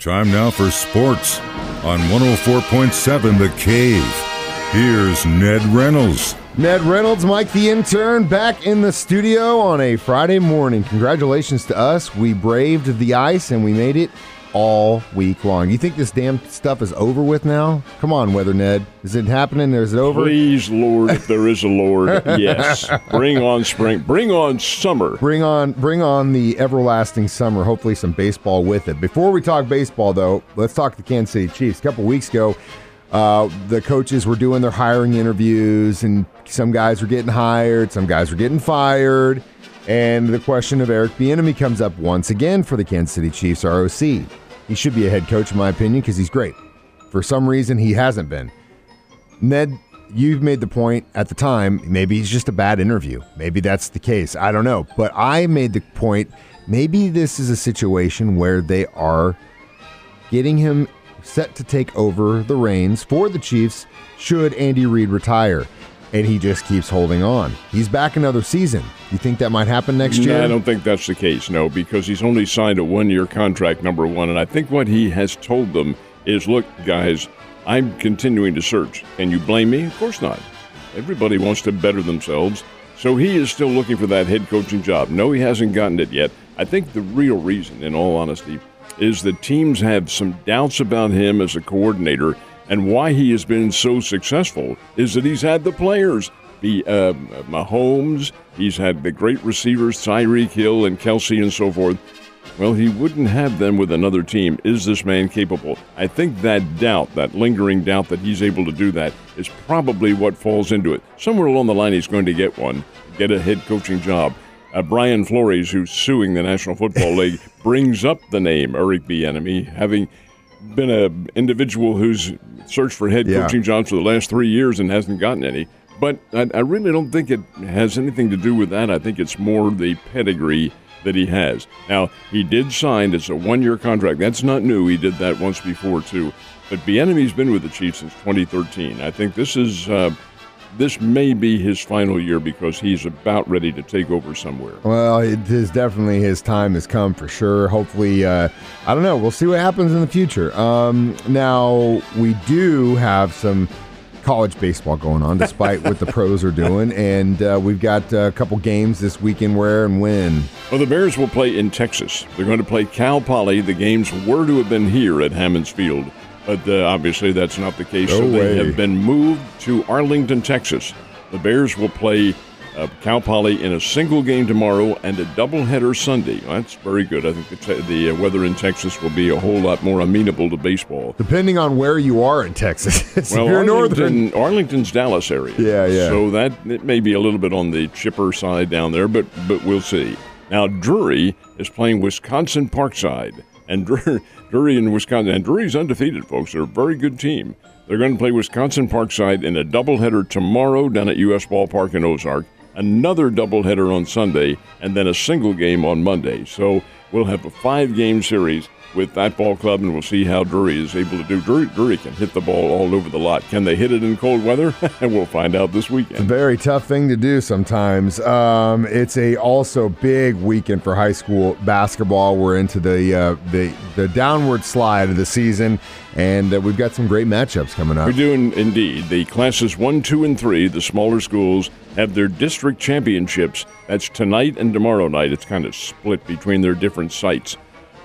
Time now for sports on 104.7 The Cave. Here's Ned Reynolds. Ned Reynolds, Mike the intern, back in the studio on a Friday morning. Congratulations to us. We braved the ice and we made it all week long. You think this damn stuff is over with now? Come on, Weather Ned. Is it happening? Is it over? Please, Lord, if there is a Lord, yes. Bring on spring. Bring on summer. Bring on bring on the everlasting summer. Hopefully some baseball with it. Before we talk baseball though, let's talk the Kansas City Chiefs. A couple weeks ago, uh, the coaches were doing their hiring interviews, and some guys were getting hired, some guys were getting fired. And the question of Eric Bieniemy comes up once again for the Kansas City Chiefs ROC. He should be a head coach, in my opinion, because he's great. For some reason, he hasn't been. Ned, you've made the point at the time, maybe he's just a bad interview. Maybe that's the case. I don't know. But I made the point, maybe this is a situation where they are getting him set to take over the reins for the Chiefs should Andy Reid retire. And he just keeps holding on. He's back another season. You think that might happen next year? No, I don't think that's the case, no, because he's only signed a one year contract, number one. And I think what he has told them is look, guys, I'm continuing to search. Can you blame me? Of course not. Everybody wants to better themselves. So he is still looking for that head coaching job. No, he hasn't gotten it yet. I think the real reason, in all honesty, is that teams have some doubts about him as a coordinator and why he has been so successful is that he's had the players. The uh, Mahomes, he's had the great receivers, Tyreek Hill and Kelce and so forth. Well, he wouldn't have them with another team. Is this man capable? I think that doubt, that lingering doubt that he's able to do that, is probably what falls into it. Somewhere along the line, he's going to get one, get a head coaching job. Uh, Brian Flores, who's suing the National Football League, brings up the name Eric Bieniemy, having been an individual who's searched for head Yeah. coaching jobs for the last three years and hasn't gotten any. But I, I really don't think it has anything to do with that. I think it's more the pedigree that he has. Now, he did sign, it's a one year contract. That's not new. He did that once before, too. But Bieniemy's been with the Chiefs since 2013. I think this is. Uh, this may be his final year because he's about ready to take over somewhere. Well, it is definitely his time has come for sure. Hopefully, uh, I don't know. We'll see what happens in the future. Um, now we do have some college baseball going on, despite what the pros are doing, and uh, we've got a couple games this weekend. Where and when? Well, the Bears will play in Texas. They're going to play Cal Poly. The games were to have been here at Hammons Field, but uh, obviously that's not the case. so they way. have been moved to Arlington, Texas. The Bears will play uh, Cal Poly in a single game tomorrow and a doubleheader Sunday. Well, that's very good. I think the, te- the uh, weather in Texas will be a whole lot more amenable to baseball. Depending on where you are in Texas, if Well, you're northern. Arlington, Arlington's Dallas area. Yeah, yeah. So that it may be a little bit on the chipper side down there, but but we'll see. Now Drury is playing Wisconsin Parkside, and Drury, Drury in Wisconsin, and Drury's undefeated, folks. They're a very good team. They're going to play Wisconsin Parkside in a doubleheader tomorrow down at U.S. Ballpark in Ozark. Another doubleheader on Sunday, and then a single game on Monday. So we'll have a five-game series with that ball club, and we'll see how Drury is able to do. Drury, Drury can hit the ball all over the lot. Can they hit it in cold weather? and we'll find out this weekend. Very tough thing to do sometimes. Um, it's a also big weekend for high school basketball. We're into the uh, the the downward slide of the season, and uh, we've got some great matchups coming up. We do in, indeed. The classes one, two, and three, the smaller schools, have their district championships. That's tonight and tomorrow night. It's kind of split between their different sites.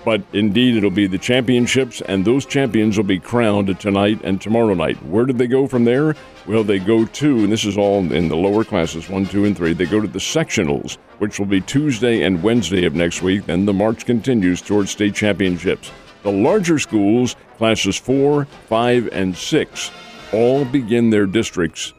But indeed, it'll be the championships, and those champions will be crowned tonight and tomorrow night. Where did they go from there? Well, they go to, and this is all in the lower classes, one, two, and three, they go to the sectionals, which will be Tuesday and Wednesday of next week. Then the march continues towards state championships. The larger schools, classes four, five, and six, all begin their districts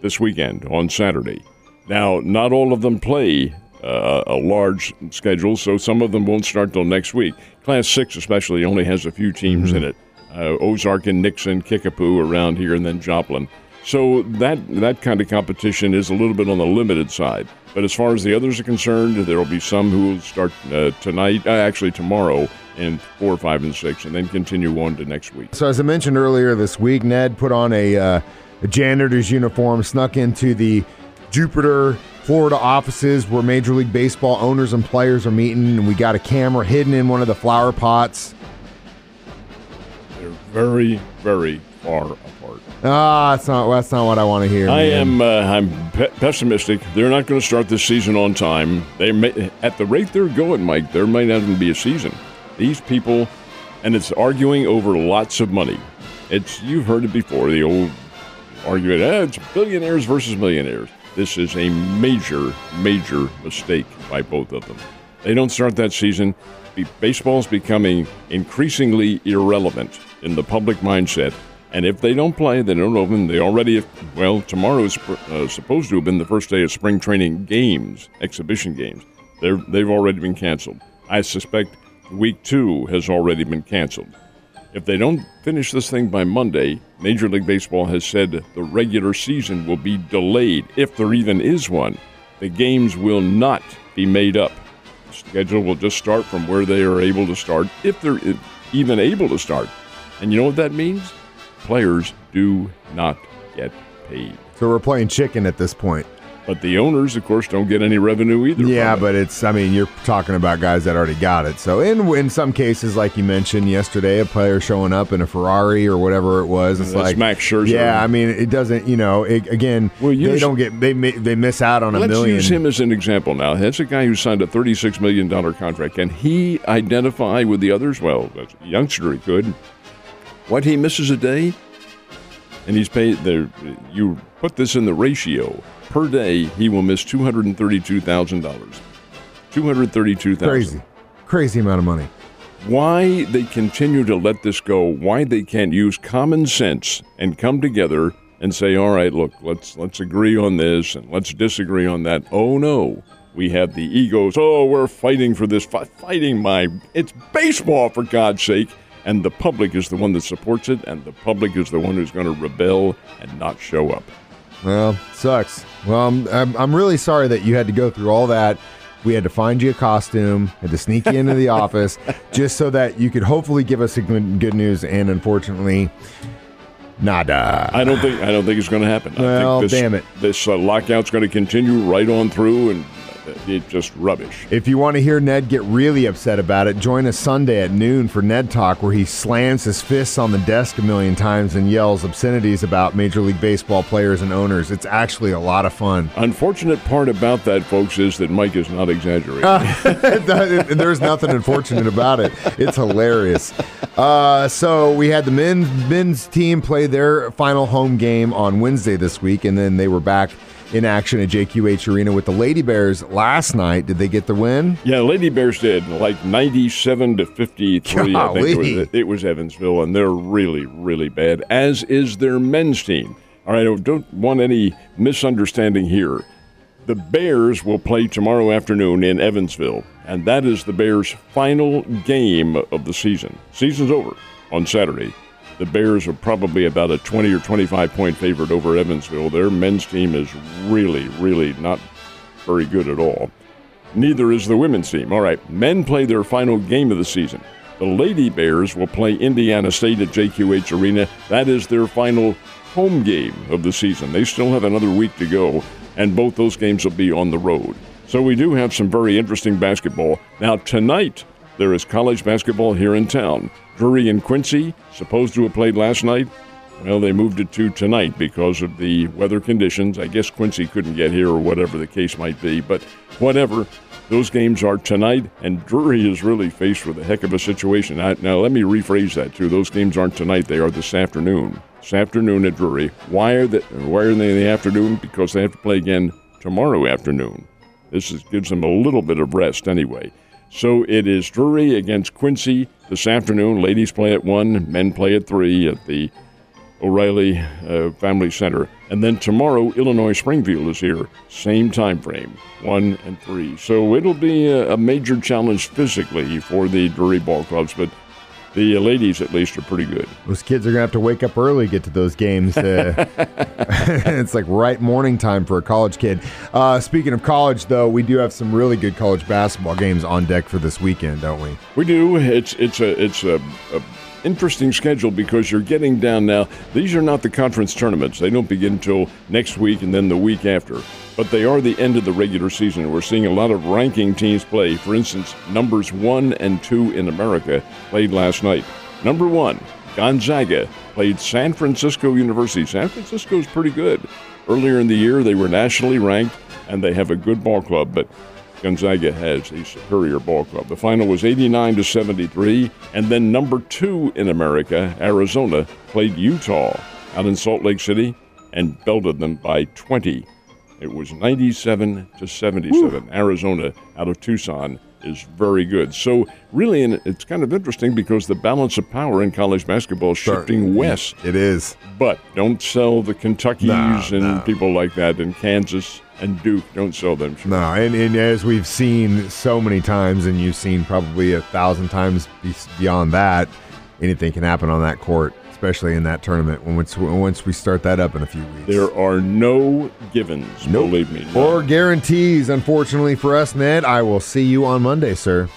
this weekend on Saturday. Now, not all of them play uh, a large schedule, so some of them won't start till next week. Class six, especially, only has a few teams in it: uh, Ozark and Nixon, Kickapoo around here, and then Joplin. So that that kind of competition is a little bit on the limited side. But as far as the others are concerned, there will be some who will start uh, tonight, uh, actually tomorrow, in four, five, and six, and then continue on to next week. So as I mentioned earlier this week, Ned put on a, uh, a janitor's uniform, snuck into the Jupiter, Florida offices where Major League Baseball owners and players are meeting, and we got a camera hidden in one of the flower pots. They're very, very far apart. Ah, that's not that's not what I want to hear. I man. am uh, I'm pe- pessimistic. They're not going to start this season on time. They may, at the rate they're going, Mike, there might not even be a season. These people, and it's arguing over lots of money. It's you've heard it before. The old argument, eh, it's billionaires versus millionaires. This is a major, major mistake by both of them. They don't start that season. Baseball is becoming increasingly irrelevant in the public mindset. And if they don't play, they don't open. They already, well, tomorrow is uh, supposed to have been the first day of spring training games, exhibition games. They're, they've already been canceled. I suspect week two has already been canceled. If they don't finish this thing by Monday, Major League Baseball has said the regular season will be delayed, if there even is one. The games will not be made up. The schedule will just start from where they are able to start, if they're even able to start. And you know what that means? Players do not get paid. so we're playing chicken at this point. But the owners, of course, don't get any revenue either. Yeah, it. but it's I mean you're talking about guys that already got it. So in in some cases, like you mentioned yesterday, a player showing up in a Ferrari or whatever it was, it's That's like Max Scherzer. Yeah, I mean it doesn't. You know, it, again, Well, they don't get they they miss out on a Let's million. use him as an example now. That's a guy who signed a $36 million contract. Can he identify with the others? Well, as a youngster, he could. What he misses a day, and he's paid there. You put this in the ratio per day, he will miss two hundred and thirty-two thousand dollars. Two hundred thirty-two thousand. crazy, crazy amount of money. Why they continue to let this go? Why they can't use common sense and come together and say, "All right, look, let's let's agree on this and let's disagree on that." Oh no, we have the egos. Oh, we're fighting for this. Fi- fighting my. It's baseball for God's sake. And the public is the one that supports it, and the public is the one who's going to rebel and not show up. Well, sucks. Well, I'm, I'm I'm really sorry that you had to go through all that. We had to find you a costume, had to sneak you into the office, just so that you could hopefully give us good, good news. And unfortunately, nada. I don't think I don't think it's going to happen. I Well, think this, damn it. This uh, lockout's going to continue right on through, and it's just rubbish. If you want to hear Ned get really upset about it, join us Sunday at noon for Ned Talk, where he slams his fists on the desk a million times and yells obscenities about Major League Baseball players and owners. It's actually a lot of fun. Unfortunate part about that, folks, is that Mike is not exaggerating. There's nothing unfortunate about it. It's hilarious. Uh, so we had the men's men's team play their final home game on Wednesday this week, and then they were back in action at JQH Arena with the Lady Bears last night. Did they get the win? yeah, Lady Bears did like 97 to 53. I think it Golly. was, it was Evansville, and they're really, really bad, as is their men's team. All right, I don't want any misunderstanding here. The Bears will play tomorrow afternoon in Evansville, and that is the Bears' final game of the season. Season's over on Saturday. The Bears are probably about a 20 or 25 point favorite over Evansville. Their men's team is really, really not very good at all. Neither is the women's team. All right, men play their final game of the season. The Lady Bears will play Indiana State at JQH Arena. That is their final home game of the season. They still have another week to go, and both those games will be on the road. So we do have some very interesting basketball. Now, tonight, there is college basketball here in town. Drury and Quincy, supposed to have played last night, well, they moved it to tonight because of the weather conditions. I guess Quincy couldn't get here or whatever the case might be, but whatever. Those games are tonight, and Drury is really faced with a heck of a situation. I, now, let me rephrase that too. Those games aren't tonight; they are this afternoon. This afternoon at Drury. Why are they? Why are they in the afternoon? Because they have to play again tomorrow afternoon. This is, gives them a little bit of rest anyway. So it is Drury against Quincy this afternoon. Ladies play at one, men play at three at the O'Reilly uh, Family Center. And then tomorrow, Illinois Springfield is here. Same time frame, one and three. So it'll be a, a major challenge physically for the Drury ball clubs, but the ladies at least are pretty good. Those kids are gonna have to wake up early to get to those games. Uh, it's like right morning time for a college kid. Uh, speaking of college, though, we do have some really good college basketball games on deck for this weekend, don't we? We do. It's it's a it's a, a interesting schedule because you're getting down now. These are not the conference tournaments. They don't begin until next week and then the week after. But they are the end of the regular season. We're seeing a lot of ranking teams play. For instance, numbers one and two in America played last night. Number one, Gonzaga played San Francisco University. San Francisco is pretty good. Earlier in the year, they were nationally ranked, and they have a good ball club, but Gonzaga has a superior ball club. The final was 89 to 73, and then number two in America, Arizona, played Utah out in Salt Lake City and belted them by 20. It was 97 to 77. Arizona out of Tucson is very good. So really, and it's kind of interesting because the balance of power in college basketball is shifting west. It is. But don't sell the Kentuckys No, and no. people like that in Kansas and Duke. Don't sell them. No, and, and as we've seen so many times, and you've seen probably a thousand times beyond that, anything can happen on that court, especially in that tournament when once, once we start that up in a few weeks. There are no givens. Nope. Believe me. none. or guarantees, unfortunately for us, Ned. I will see you on Monday, sir.